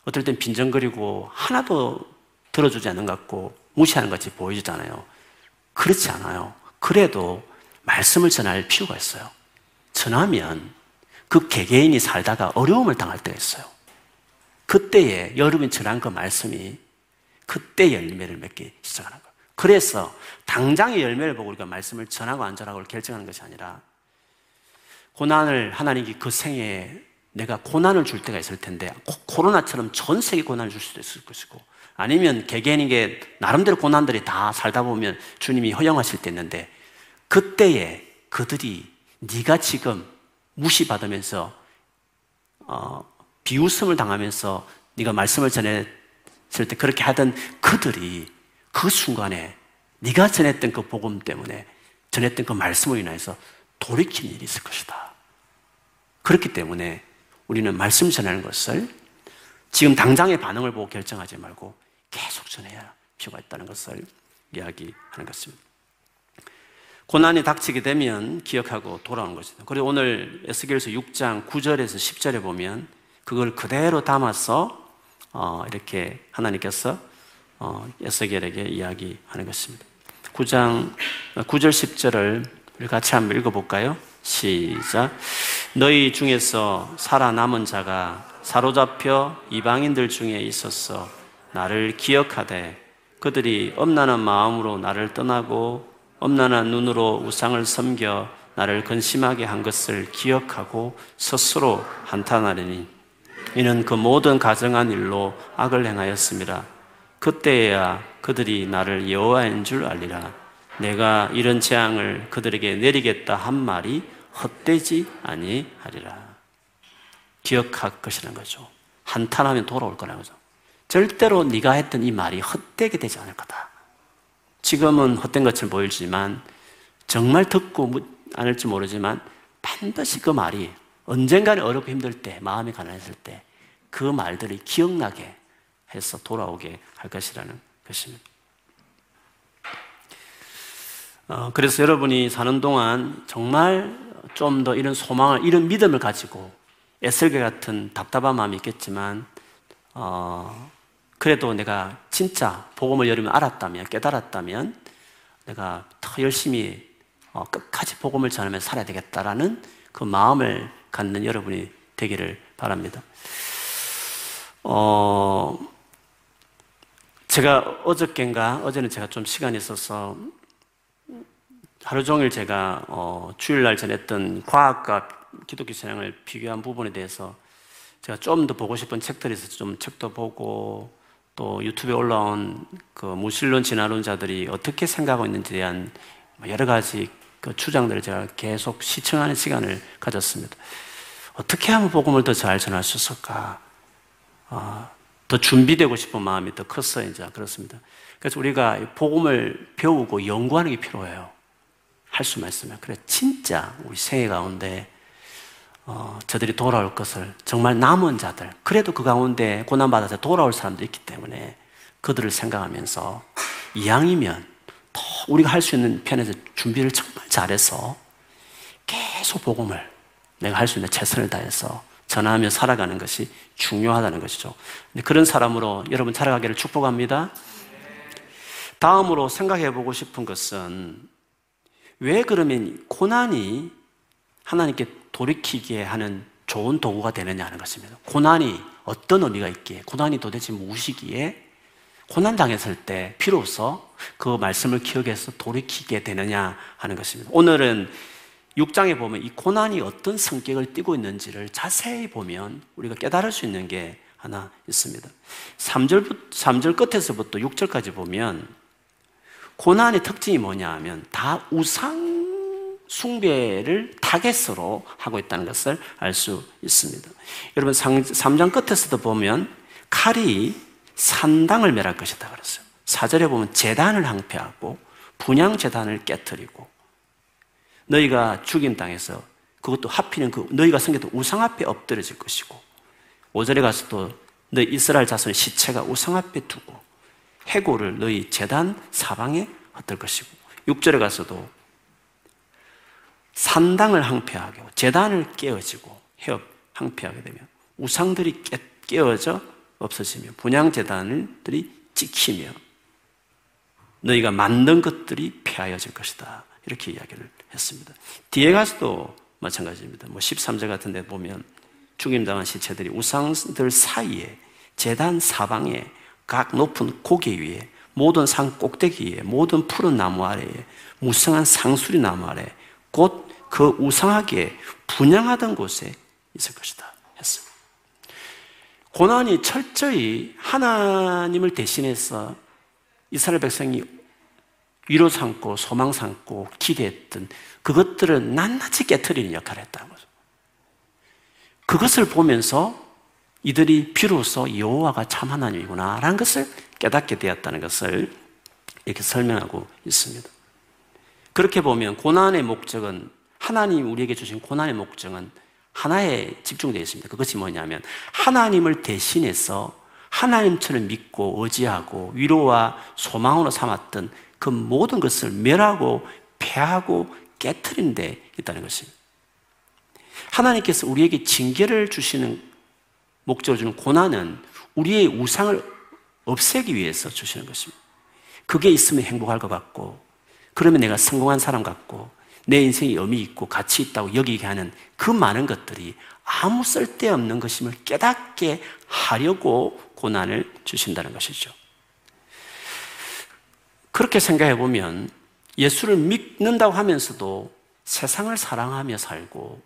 어떨 땐 빈정거리고 하나도 들어주지 않는 것 같고 무시하는 것 같이 보이잖아요. 그렇지 않아요. 그래도 말씀을 전할 필요가 있어요. 전하면 그 개개인이 살다가 어려움을 당할 때가 있어요. 그때에 여러분이 전한 그 말씀이 그때 열매를 맺기 시작하는 거예요. 그래서 당장의 열매를 보고 우리가 말씀을 전하고 안 전하고를 결정하는 것이 아니라 고난을 하나님이 그 생에 내가 고난을 줄 때가 있을 텐데 코로나처럼 전 세계 고난을 줄 수도 있을 것이고 아니면 개개인에게 나름대로 고난들이 다 살다 보면 주님이 허용하실 때 있는데 그때에 그들이 네가 지금 무시받으면서 어, 비웃음을 당하면서 네가 말씀을 전했을 때 그렇게 하던 그들이 그 순간에 네가 전했던 그 복음 때문에 전했던 그 말씀으로 인해서 돌이키는 일이 있을 것이다. 그렇기 때문에 우리는 말씀 전하는 것을 지금 당장의 반응을 보고 결정하지 말고 계속 전해야 필요가 있다는 것을 이야기하는 것입니다. 고난이 닥치게 되면 기억하고 돌아오는 것이다. 그리고 오늘 에스겔서 6장 9절에서 10절에 보면 그걸 그대로 담아서 어, 이렇게 하나님께서 어, 에스겔에게 이야기하는 것입니다. 9장 9절 10절을 우리 같이 한번 읽어볼까요? 시작. 너희 중에서 살아남은 자가 사로잡혀 이방인들 중에 있었어 나를 기억하되 그들이 엄난한 마음으로 나를 떠나고 엄난한 눈으로 우상을 섬겨 나를 근심하게 한 것을 기억하고 스스로 한탄하리니 이는 그 모든 가정한 일로 악을 행하였습니다. 그때야 그들이 나를 여호와인 줄 알리라. 내가 이런 재앙을 그들에게 내리겠다 한 말이 헛되지 아니하리라. 기억할 것이라는 거죠. 한탄하면 돌아올 거라는 거죠. 절대로 네가 했던 이 말이 헛되게 되지 않을 거다. 지금은 헛된 것처럼 보이지만 정말 듣고 않을지 모르지만 반드시 그 말이 언젠가는 어렵고 힘들 때, 마음이 가난했을 때 그 말들이 기억나게 해서 돌아오게 할 것이라는 것입니다. 어, 그래서 여러분이 사는 동안 정말 좀 더 이런 소망을, 이런 믿음을 가지고 애쓸 것 같은 답답한 마음이 있겠지만, 어, 그래도 내가 진짜 복음을 여름에 알았다면, 깨달았다면, 내가 더 열심히 어, 끝까지 복음을 전하며 살아야 되겠다라는 그 마음을 갖는 여러분이 되기를 바랍니다. 어, 제가 어저께인가, 어제는 제가 좀 시간이 있어서 하루 종일 제가 어, 주일날 전했던 과학과 기독교 신앙을 비교한 부분에 대해서 제가 좀 더 보고 싶은 책들이 있어서 좀 책도 보고 또 유튜브에 올라온 그 무신론 진화론자들이 어떻게 생각하고 있는지에 대한 여러 가지 그 주장들을 제가 계속 시청하는 시간을 가졌습니다. 어떻게 하면 복음을 더 잘 전할 수 있을까? 어, 더 준비되고 싶은 마음이 더 컸어요, 이제. 그렇습니다. 그래서 우리가 복음을 배우고 연구하는 게 필요해요. 할 수만 있으면. 그래, 진짜 우리 생애 가운데 어, 저들이 돌아올 것을 정말 남은 자들, 그래도 그 가운데 고난받아서 돌아올 사람도 있기 때문에 그들을 생각하면서 이왕이면 더 우리가 할 수 있는 편에서 준비를 정말 잘해서 계속 복음을 내가 할 수 있는 최선을 다해서 전하며 살아가는 것이 중요하다는 것이죠. 그런 사람으로 여러분 살아가기를 축복합니다. 다음으로 생각해 보고 싶은 것은 왜 그러면 고난이 하나님께 돌이키게 하는 좋은 도구가 되느냐 하는 것입니다. 고난이 어떤 의미가 있기에, 고난이 도대체 무엇이기에, 고난 당했을 때 비로소 그 말씀을 기억해서 돌이키게 되느냐 하는 것입니다. 오늘은 6장에 보면 이 고난이 어떤 성격을 띠고 있는지를 자세히 보면 우리가 깨달을 수 있는 게 하나 있습니다. 3절, 3절 끝에서부터 6절까지 보면 고난의 특징이 뭐냐 하면 다 우상 숭배를 타겟으로 하고 있다는 것을 알 수 있습니다. 여러분 3장 끝에서도 보면 칼이 산당을 멸할 것이다 그랬어요. 4절에 보면 재단을 항폐하고 분양 재단을 깨뜨리고 너희가 죽인 땅에서 그것도 하필은 그 너희가 섬겼던 우상 앞에 엎드려질 것이고 5절에 가서 또 너희 이스라엘 자손의 시체가 우상 앞에 두고 해골을 너희 재단 사방에 흩을 것이고 6절에 가서도 산당을 항폐하게 하고 재단을 깨어지고 해업 항폐하게 되면 우상들이 깨, 깨어져 없어지며 분양 재단들이 찍히며 너희가 만든 것들이 폐하여질 것이다. 이렇게 이야기를 했습니다. 뒤에 가서도 마찬가지입니다. 뭐 13절 같은 데 보면 죽임당한 시체들이 우상들 사이에 재단 사방에 각 높은 고개 위에 모든 산 꼭대기 위에 모든 푸른 나무 아래에 무성한 상수리 나무 아래 곧 그 우상하게 분양하던 곳에 있을 것이다 했습니다. 고난이 철저히 하나님을 대신해서 이스라엘 백성이 위로 삼고 소망 삼고 기대했던 그것들을 낱낱이 깨뜨리는 역할을 했다는 거죠. 그것을 보면서 이들이 비로소 여호와가 참 하나님이구나라는 것을 깨닫게 되었다는 것을 이렇게 설명하고 있습니다. 그렇게 보면 고난의 목적은 하나님 우리에게 주신 고난의 목적은 하나에 집중되어 있습니다. 그것이 뭐냐면 하나님을 대신해서 하나님처럼 믿고 의지하고 위로와 소망으로 삼았던 그 모든 것을 멸하고 폐하고 깨뜨린 데 있다는 것입니다. 하나님께서 우리에게 징계를 주시는 목적을 주는 고난은 우리의 우상을 없애기 위해서 주시는 것입니다. 그게 있으면 행복할 것 같고, 그러면 내가 성공한 사람 같고, 내 인생이 의미 있고 가치 있다고 여기게 하는 그 많은 것들이 아무 쓸데없는 것임을 깨닫게 하려고 고난을 주신다는 것이죠. 그렇게 생각해 보면 예수를 믿는다고 하면서도 세상을 사랑하며 살고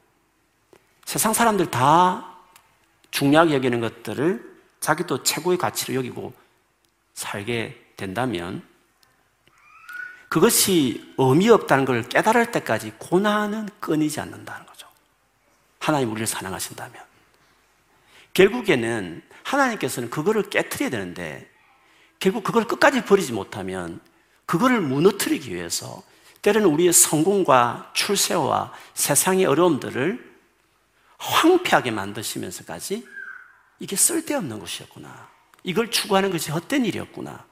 세상 사람들 다 중요하게 여기는 것들을 자기도 최고의 가치로 여기고 살게 된다면 그것이 의미 없다는 걸 깨달을 때까지 고난은 끊이지 않는다는 거죠. 하나님 우리를 사랑하신다면. 결국에는 하나님께서는 그거를 깨뜨려야 되는데 결국 그걸 끝까지 버리지 못하면 그거를 무너뜨리기 위해서 때로는 우리의 성공과 출세와 세상의 어려움들을 황폐하게 만드시면서까지 이게 쓸데없는 것이었구나. 이걸 추구하는 것이 헛된 일이었구나.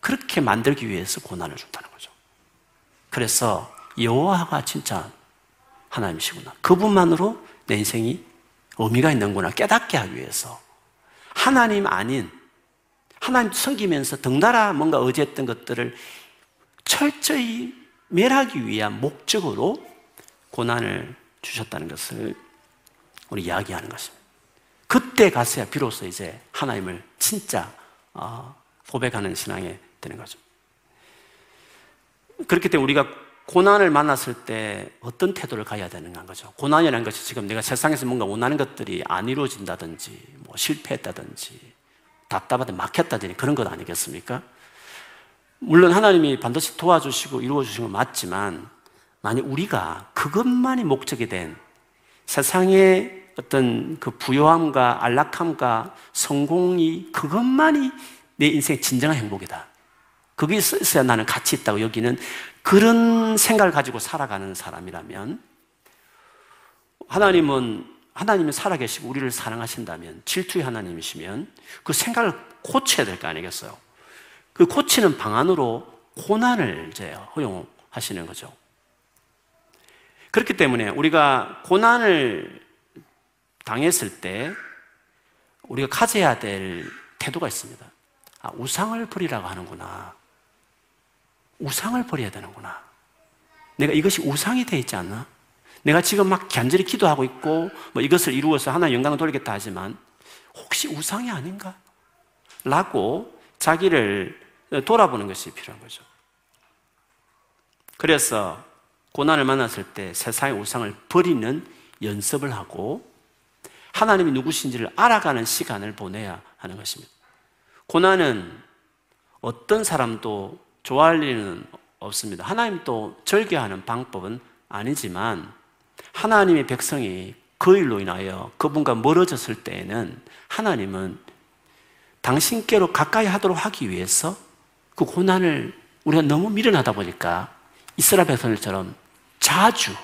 그렇게 만들기 위해서 고난을 준다는 거죠. 그래서 여호와가 진짜 하나님이시구나. 그분만으로 내 인생이 의미가 있는구나 깨닫게 하기 위해서 하나님 아닌 하나님 섬기면서 덩달아 뭔가 의지했던 것들을 철저히 멸하기 위한 목적으로 고난을 주셨다는 것을 우리 이야기하는 것입니다. 그때 가서야 비로소 이제 하나님을 진짜 어, 고백하는 신앙에 되는 거죠. 그렇기 때문에 우리가 고난을 만났을 때 어떤 태도를 가야 되는가 거죠. 고난이라는 것이 지금 내가 세상에서 뭔가 원하는 것들이 안 이루어진다든지, 뭐 실패했다든지, 답답하다 막혔다든지 그런 것 아니겠습니까? 물론 하나님이 반드시 도와주시고 이루어주신 건 맞지만, 만약 우리가 그것만이 목적이 된 세상의 어떤 그 부요함과 안락함과 성공이 그것만이 내 인생의 진정한 행복이다. 그게 있어야 나는 가치 있다고 여기는 그런 생각을 가지고 살아가는 사람이라면 하나님은 하나님이 살아계시고 우리를 사랑하신다면 질투의 하나님이시면 그 생각을 고쳐야 될 거 아니겠어요? 그 고치는 방안으로 고난을 이제 허용하시는 거죠. 그렇기 때문에 우리가 고난을 당했을 때 우리가 가져야 될 태도가 있습니다. 아, 우상을 버리라고 하는구나. 우상을 버려야 되는구나. 내가 이것이 우상이 되어 있지 않나? 내가 지금 막 간절히 기도하고 있고, 뭐 이것을 이루어서 하나 영광을 돌리겠다 하지만, 혹시 우상이 아닌가? 라고 자기를 돌아보는 것이 필요한 거죠. 그래서 고난을 만났을 때 세상의 우상을 버리는 연습을 하고 하나님이 누구신지를 알아가는 시간을 보내야 하는 것입니다. 고난은 어떤 사람도 좋아할 일은 없습니다. 하나님 또 절개하는 방법은 아니지만 하나님의 백성이 그 일로 인하여 그분과 멀어졌을 때에는 하나님은 당신께로 가까이 하도록 하기 위해서 그 고난을 우리가 너무 미련하다 보니까 이스라엘 백성들처럼 자주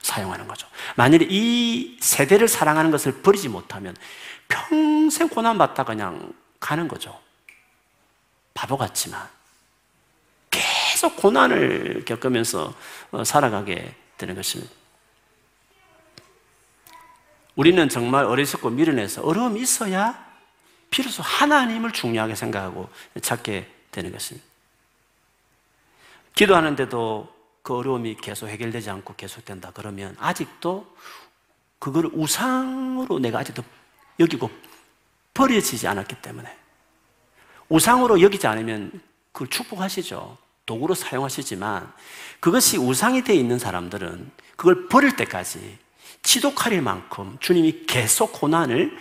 사용하는 거죠. 만일 이 세대를 사랑하는 것을 버리지 못하면 평생 고난받다 그냥 가는 거죠. 바보 같지만. 계속 고난을 겪으면서 어, 살아가게 되는 것입니다. 우리는 정말 어리석고 미련해서 어려움이 있어야 비로소 하나님을 중요하게 생각하고 찾게 되는 것입니다. 기도하는데도 그 어려움이 계속 해결되지 않고 계속된다 그러면 아직도 그걸 우상으로 내가 아직도 여기고 버려지지 않았기 때문에 우상으로 여기지 않으면 그걸 축복하시죠. 도구로 사용하시지만 그것이 우상이 되어 있는 사람들은 그걸 버릴 때까지 지독할 만큼 주님이 계속 고난을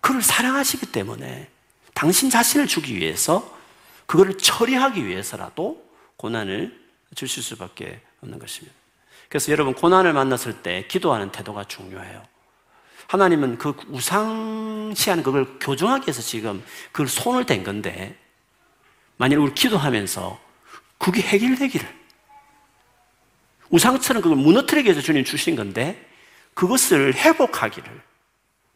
그를 사랑하시기 때문에 당신 자신을 주기 위해서 그거를 처리하기 위해서라도 고난을 주실 수밖에 없는 것입니다. 그래서 여러분 고난을 만났을 때 기도하는 태도가 중요해요. 하나님은 그 우상시한 그걸 교정하기 위해서 지금 그걸 손을 댄 건데 만약 우리 기도하면서 그게 해결되기를 우상처럼 그걸 무너뜨리기 위해서 주님 주신 건데 그것을 회복하기를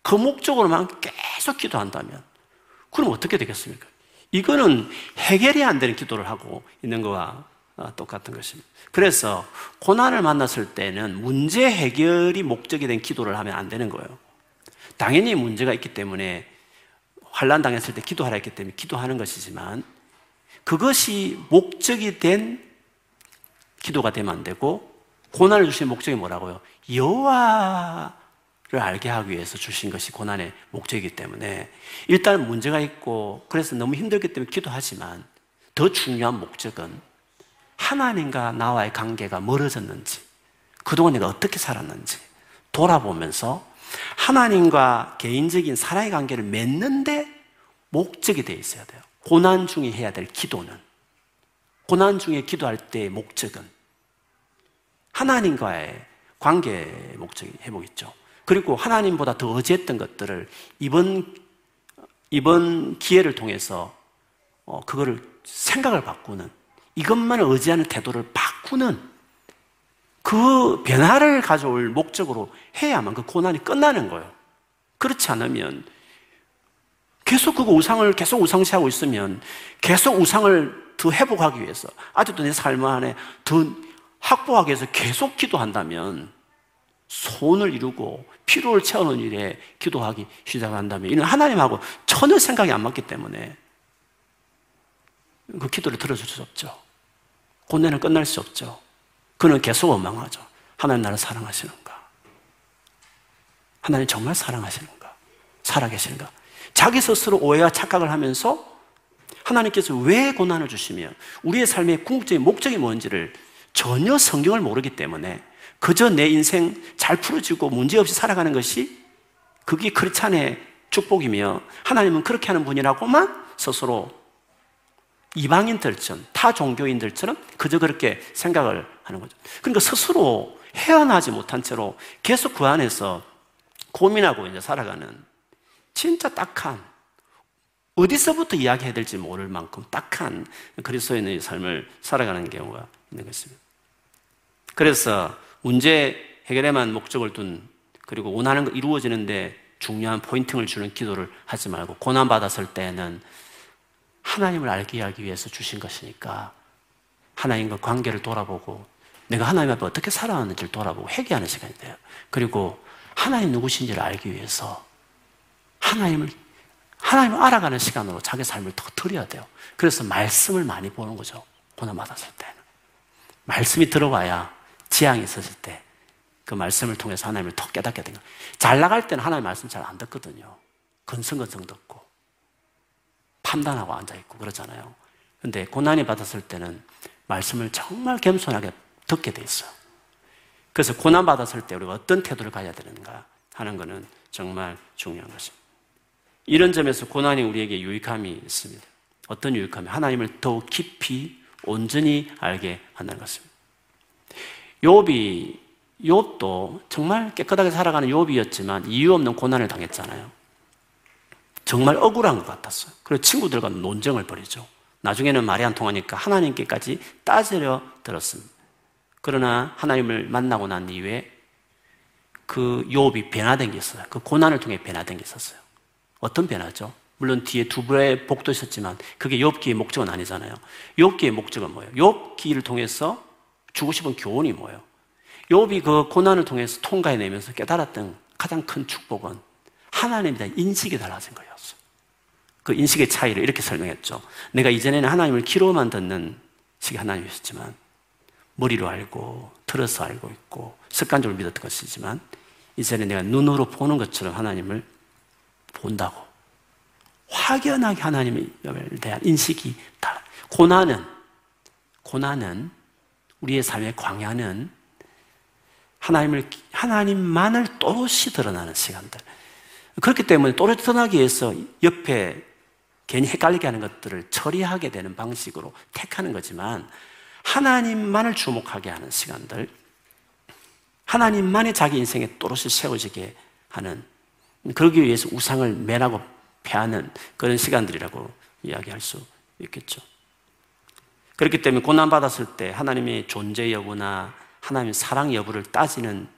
그 목적으로만 계속 기도한다면 그럼 어떻게 되겠습니까? 이거는 해결이 안 되는 기도를 하고 있는 거와 똑같은 것입니다. 그래서 고난을 만났을 때는 문제 해결이 목적이 된 기도를 하면 안 되는 거예요. 당연히 문제가 있기 때문에 환란 당했을 때 기도하라 했기 때문에 기도하는 것이지만 그것이 목적이 된 기도가 되면 안 되고 고난을 주신 목적이 뭐라고요? 여호와 를 알게 하기 위해서 주신 것이 고난의 목적이기 때문에 일단 문제가 있고 그래서 너무 힘들기 때문에 기도하지만 더 중요한 목적은 하나님과 나와의 관계가 멀어졌는지 그동안 내가 어떻게 살았는지 돌아보면서 하나님과 개인적인 사랑의 관계를 맺는데 목적이 되어 있어야 돼요. 고난 중에 해야 될 기도는 고난 중에 기도할 때의 목적은 하나님과의 관계 목적이 회복있죠. 그리고 하나님보다 더 어지했던 것들을 이번, 이번 기회를 통해서 어, 그거를 생각을 바꾸는 이것만을 의지하는 태도를 바꾸는 그 변화를 가져올 목적으로 해야만 그 고난이 끝나는 거예요. 그렇지 않으면 계속 그거 우상을 계속 우상시하고 있으면 계속 우상을 더 회복하기 위해서 아직도 내 삶 안에 더 확보하기 위해서 계속 기도한다면 손을 이루고 피로를 채우는 일에 기도하기 시작한다면 이는 하나님하고 전혀 생각이 안 맞기 때문에 그 기도를 들어줄 수 없죠. 고뇌는 끝날 수 없죠. 그는 계속 원망하죠. 하나님 나를 사랑하시는가? 하나님 정말 사랑하시는가? 살아계시는가? 자기 스스로 오해와 착각을 하면서 하나님께서 왜 고난을 주시며 우리의 삶의 궁극적인 목적이 뭔지를 전혀 성경을 모르기 때문에 그저 내 인생 잘 풀어지고 문제없이 살아가는 것이 그게 크리찬의 축복이며 하나님은 그렇게 하는 분이라고만 스스로 이방인들처럼 타 종교인들처럼 그저 그렇게 생각을 하는 거죠. 그러니까 스스로 헤어나지 못한 채로 계속 그 안에서 고민하고 이제 살아가는 진짜 딱한 어디서부터 이야기해야 될지 모를 만큼 딱한 그리스도인의 삶을 살아가는 경우가 있는 것입니다. 그래서 문제 해결에만 목적을 둔 그리고 원하는 거 이루어지는데 중요한 포인팅을 주는 기도를 하지 말고 고난 받았을 때는 하나님을 알게 하기 위해서 주신 것이니까 하나님과 관계를 돌아보고 내가 하나님 앞에 어떻게 살아왔는지를 돌아보고 회개하는 시간이 돼요. 그리고 하나님 누구신지를 알기 위해서 하나님을 하나님을 알아가는 시간으로 자기 삶을 더 드려야 돼요. 그래서 말씀을 많이 보는 거죠. 고난 받았을 때는 말씀이 들어와야 지향이 있었을 때 그 말씀을 통해서 하나님을 더 깨닫게 된 거예요. 잘 나갈 때는 하나님 말씀 잘 안 듣거든요. 건성건성 듣고 판단하고 앉아있고 그러잖아요. 근데 고난이 받았을 때는 말씀을 정말 겸손하게 듣게 돼 있어요. 그래서 고난 받았을 때 우리가 어떤 태도를 가져야 되는가 하는 것은 정말 중요한 것입니다. 이런 점에서 고난이 우리에게 유익함이 있습니다. 어떤 유익함이? 하나님을 더욱 깊이 온전히 알게 한다는 것입니다. 욥이 욥도 정말 깨끗하게 살아가는 욥이었지만 이유 없는 고난을 당했잖아요. 정말 억울한 것 같았어요. 그래서 친구들과 논쟁을 벌이죠. 나중에는 말이 안 통하니까 하나님께까지 따지려 들었습니다. 그러나 하나님을 만나고 난 이후에 그 욥이 변화된 게 있어요. 그 고난을 통해 변화된 게 있었어요. 어떤 변화죠? 물론 뒤에 두 불의 복도 있었지만 그게 욥기의 목적은 아니잖아요. 욥기의 목적은 뭐예요? 욥기를 통해서 주고 싶은 교훈이 뭐예요? 욥이 그 고난을 통해서 통과해내면서 깨달았던 가장 큰 축복은 하나님에 대한 인식이 달라진 거였어. 그 인식의 차이를 이렇게 설명했죠. 내가 이전에는 하나님을 귀로만 듣는 식의 하나님이었지만 머리로 알고 들어서 알고 있고 습관적으로 믿었던 것이지만 이제는 내가 눈으로 보는 것처럼 하나님을 본다고 확연하게 하나님에 대한 인식이 달라. 고난은 고난은 우리의 삶의 광야는 하나님을 하나님만을 또렷이 드러나는 시간들. 그렇기 때문에 또렷 드러나기 위해서 옆에 괜히 헷갈리게 하는 것들을 처리하게 되는 방식으로 택하는 거지만 하나님만을 주목하게 하는 시간들, 하나님만의 자기 인생에 또렷이 세워지게 하는 그러기 위해서 우상을 매라고 패하는 그런 시간들이라고 이야기할 수 있겠죠. 그렇기 때문에 고난받았을 때 하나님의 존재 여부나 하나님의 사랑 여부를 따지는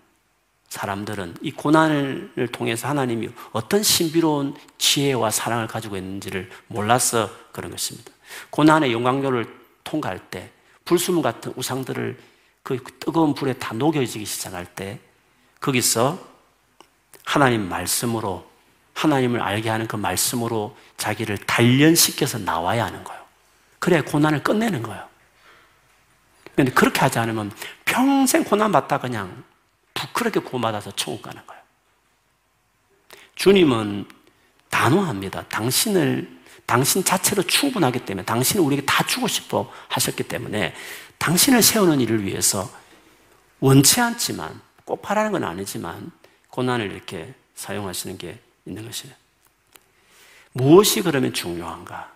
사람들은 이 고난을 통해서 하나님이 어떤 신비로운 지혜와 사랑을 가지고 있는지를 몰라서 그런 것입니다. 고난의 영광로를 통과할 때 불수문 같은 우상들을 그 뜨거운 불에 다 녹여지기 시작할 때 거기서 하나님 말씀으로 하나님을 알게 하는 그 말씀으로 자기를 단련시켜서 나와야 하는 거예요. 그래야 고난을 끝내는 거예요. 그런데 그렇게 하지 않으면 평생 고난 받다 그냥 부끄럽게 고받아서 천국 가는 거예요. 주님은 단호합니다. 당신을 당신 자체로 충분하기 때문에 당신은 우리에게 다 주고 싶어 하셨기 때문에 당신을 세우는 일을 위해서 원치 않지만 꼭 바라는 건 아니지만 고난을 이렇게 사용하시는 게 있는 것이에요. 무엇이 그러면 중요한가?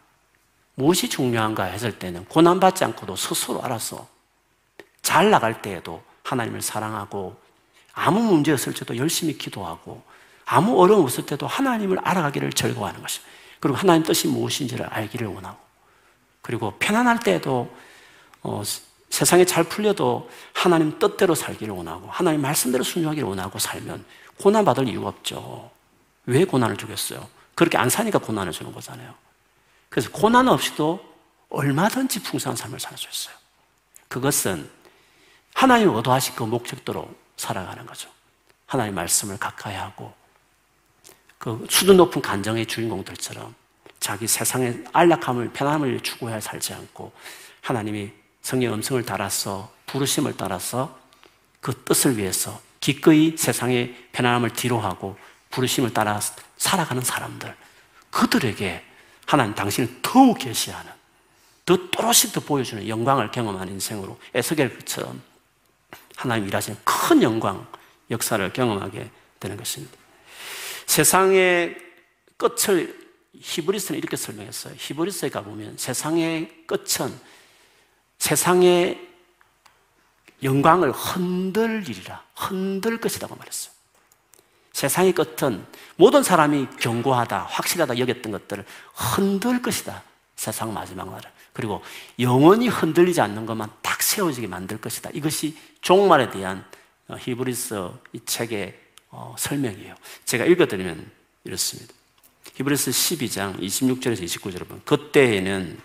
무엇이 중요한가 했을 때는 고난받지 않고도 스스로 알아서 잘 나갈 때에도 하나님을 사랑하고 아무 문제 없을 때도 열심히 기도하고 아무 어려움 없을 때도 하나님을 알아가기를 즐거워하는 것입니다. 그리고 하나님 뜻이 무엇인지를 알기를 원하고 그리고 편안할 때도 어, 세상에 잘 풀려도 하나님 뜻대로 살기를 원하고 하나님 말씀대로 순종하기를 원하고 살면 고난 받을 이유가 없죠. 왜 고난을 주겠어요? 그렇게 안 사니까 고난을 주는 거잖아요. 그래서 고난 없이도 얼마든지 풍성한 삶을 살 수 있어요. 그것은 하나님 의도하신 그 목적대로 살아가는 거죠. 하나님 말씀을 가까이 하고 그 수준 높은 간정의 주인공들처럼 자기 세상의 안락함을 편함을 추구해 살지 않고 하나님이 성의 음성을 따라서 부르심을 따라서 그 뜻을 위해서 기꺼이 세상의 편안함을 뒤로하고 부르심을 따라 살아가는 사람들 그들에게 하나님 당신을 더욱 계시하는 더 또렷이 더 보여주는 영광을 경험한 인생으로 에스겔처럼 하나님 일하시는 큰 영광, 역사를 경험하게 되는 것입니다. 세상의 끝을 히브리스는 이렇게 설명했어요. 히브리스에 가보면 세상의 끝은 세상의 영광을 흔들리리라. 흔들 것이라고 말했어요. 세상의 끝은 모든 사람이 견고하다, 확실하다 여겼던 것들을 흔들 것이다. 세상 마지막 날을. 그리고 영원히 흔들리지 않는 것만 딱 세워지게 만들 것이다. 이것이 종말에 대한 어, 히브리스 이 책의 어, 설명이에요. 제가 읽어드리면 이렇습니다. 히브리스 12장 26절에서 29절을 보면 그때에는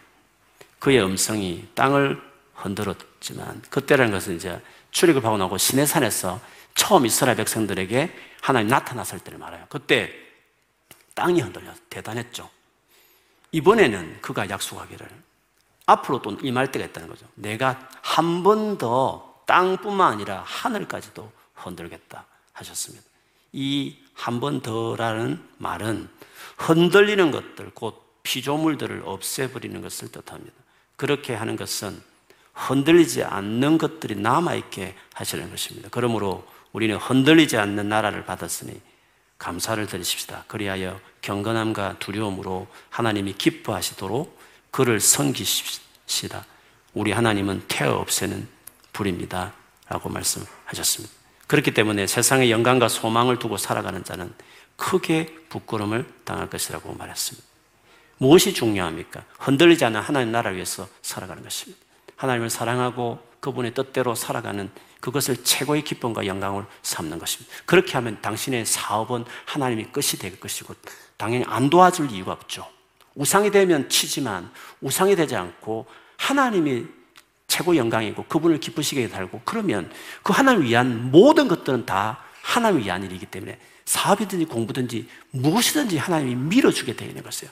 그의 음성이 땅을 흔들었지만 그때라는 것은 이제 출애굽하고 나고 시내산에서 처음 이스라엘 백성들에게 하나님 나타났을 때를 말해요. 그때 땅이 흔들려 대단했죠. 이번에는 그가 약속하기를 앞으로 또 임할 때가 있다는 거죠. 내가 한 번 더 땅뿐만 아니라 하늘까지도 흔들겠다 하셨습니다. 이 한 번 더라는 말은 흔들리는 것들, 곧 피조물들을 없애버리는 것을 뜻합니다. 그렇게 하는 것은 흔들리지 않는 것들이 남아있게 하시는 것입니다. 그러므로 우리는 흔들리지 않는 나라를 받았으니 감사를 드리십시다. 그리하여 경건함과 두려움으로 하나님이 기뻐하시도록 그를 섬기십시다. 우리 하나님은 태어 없애는 불입니다. 라고 말씀하셨습니다. 그렇기 때문에 세상의 영광과 소망을 두고 살아가는 자는 크게 부끄러움을 당할 것이라고 말했습니다. 무엇이 중요합니까? 흔들리지 않는 하나님 나라를 위해서 살아가는 것입니다. 하나님을 사랑하고 그분의 뜻대로 살아가는 그것을 최고의 기쁨과 영광을 삼는 것입니다. 그렇게 하면 당신의 사업은 하나님이 끝이 될 것이고 당연히 안 도와줄 이유가 없죠. 우상이 되면 치지만 우상이 되지 않고 하나님이 최고 영광이고 그분을 기쁘시게 달고 그러면 그 하나님 위한 모든 것들은 다 하나님 위한 일이기 때문에 사업이든지 공부든지 무엇이든지 하나님이 밀어주게 되어 있는 것이에요.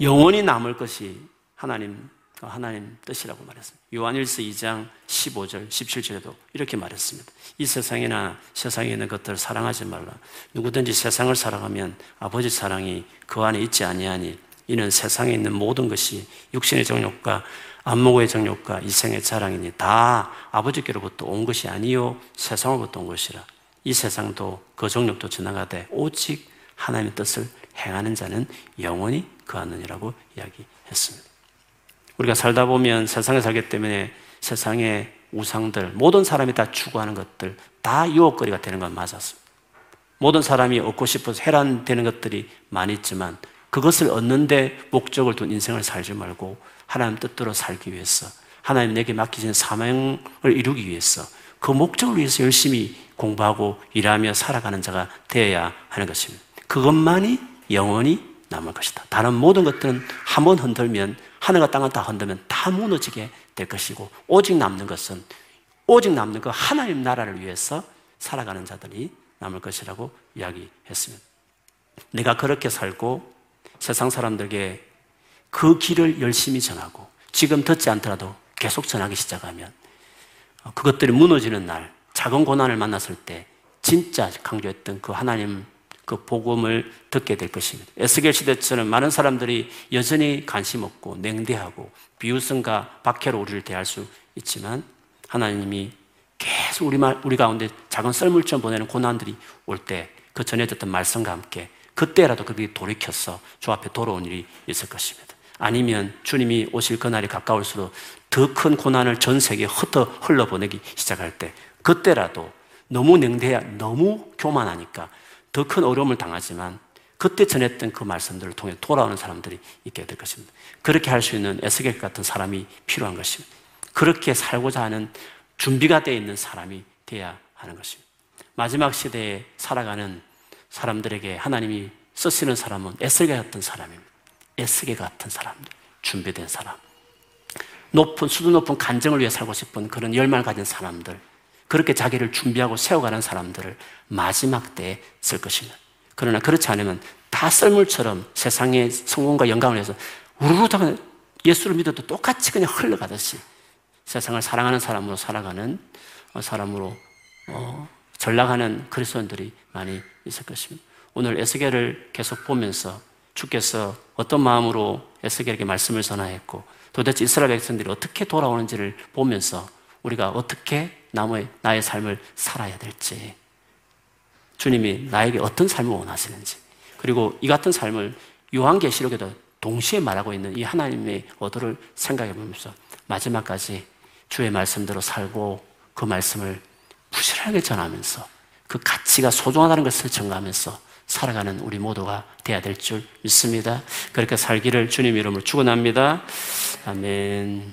영원히 남을 것이 하나님, 하나님 뜻이라고 말했습니다. 요한일서 2장 15절, 17절에도 이렇게 말했습니다. 이 세상이나 세상에 있는 것들을 사랑하지 말라. 누구든지 세상을 사랑하면 아버지 사랑이 그 안에 있지 아니하니 이는 세상에 있는 모든 것이 육신의 정욕과 안목의 정욕과 이생의 자랑이니 다 아버지께로부터 온 것이 아니요 세상으로부터 온 것이라. 이 세상도 그 정욕도 지나가되 오직 하나님의 뜻을 행하는 자는 영원히 그하느니라고 이야기했습니다. 우리가 살다 보면 세상에 살기 때문에 세상의 우상들, 모든 사람이 다 추구하는 것들, 다 유혹거리가 되는 건 맞았습니다. 모든 사람이 얻고 싶어서 해란되는 것들이 많이 있지만 그것을 얻는데 목적을 둔 인생을 살지 말고 하나님 뜻대로 살기 위해서 하나님 내게 맡기신 사명을 이루기 위해서 그 목적을 위해서 열심히 공부하고 일하며 살아가는 자가 되어야 하는 것입니다. 그것만이 영원히 남을 것이다. 다른 모든 것들은 한 번 흔들면 하늘과 땅을 다 흔들면 다 무너지게 될 것이고 오직 남는 것은 오직 남는 그 하나님 나라를 위해서 살아가는 자들이 남을 것이라고 이야기했습니다. 내가 그렇게 살고 세상 사람들에게 그 길을 열심히 전하고 지금 듣지 않더라도 계속 전하기 시작하면 그것들이 무너지는 날 작은 고난을 만났을 때 진짜 강조했던 그 하나님 그 복음을 듣게 될 것입니다. 에스겔 시대처럼 많은 사람들이 여전히 관심 없고 냉대하고 비웃음과 박해로 우리를 대할 수 있지만 하나님이 계속 우리 말, 우리 가운데 작은 썰물처럼 보내는 고난들이 올 때 그 전에 듣던 말씀과 함께 그때라도 그들이 돌이켜서 주 앞에 돌아온 일이 있을 것입니다. 아니면 주님이 오실 그날이 가까울수록 더 큰 고난을 전 세계에 흩어 흘러보내기 시작할 때 그때라도 너무 냉대야 너무 교만하니까 더 큰 어려움을 당하지만 그때 전했던 그 말씀들을 통해 돌아오는 사람들이 있게 될 것입니다. 그렇게 할 수 있는 에스겔 같은 사람이 필요한 것입니다. 그렇게 살고자 하는 준비가 되어 있는 사람이 되어야 하는 것입니다. 마지막 시대에 살아가는 사람들에게 하나님이 쓰시는 사람은 에스겔 같은 사람입니다. 에스겔 같은 사람들, 준비된 사람. 높은, 수준 높은 간증을 위해 살고 싶은 그런 열망을 가진 사람들. 그렇게 자기를 준비하고 세워가는 사람들을 마지막 때에 쓸 것입니다. 그러나 그렇지 않으면 다 썰물처럼 세상의 성공과 영광을 위해서 우르르 다 예수를 믿어도 똑같이 그냥 흘러가듯이 세상을 사랑하는 사람으로 살아가는 어, 사람으로 어, 전락하는 그리스도인들이 많이 있을 것입니다. 오늘 에스겔을 계속 보면서 주께서 어떤 마음으로 에스겔에게 말씀을 전하였고 도대체 이스라엘 백성들이 어떻게 돌아오는지를 보면서 우리가 어떻게 나의, 나의 삶을 살아야 될지, 주님이 나에게 어떤 삶을 원하시는지, 그리고 이 같은 삶을 요한계시록에도 동시에 말하고 있는 이 하나님의 어도를 생각해 보면서 마지막까지 주의 말씀대로 살고 그 말씀을 부실하게 전하면서 그 가치가 소중하다는 것을 증가하면서 살아가는 우리 모두가 되어야 될 줄 믿습니다. 그렇게 살기를 주님 이름으로 축원합니다. 아멘.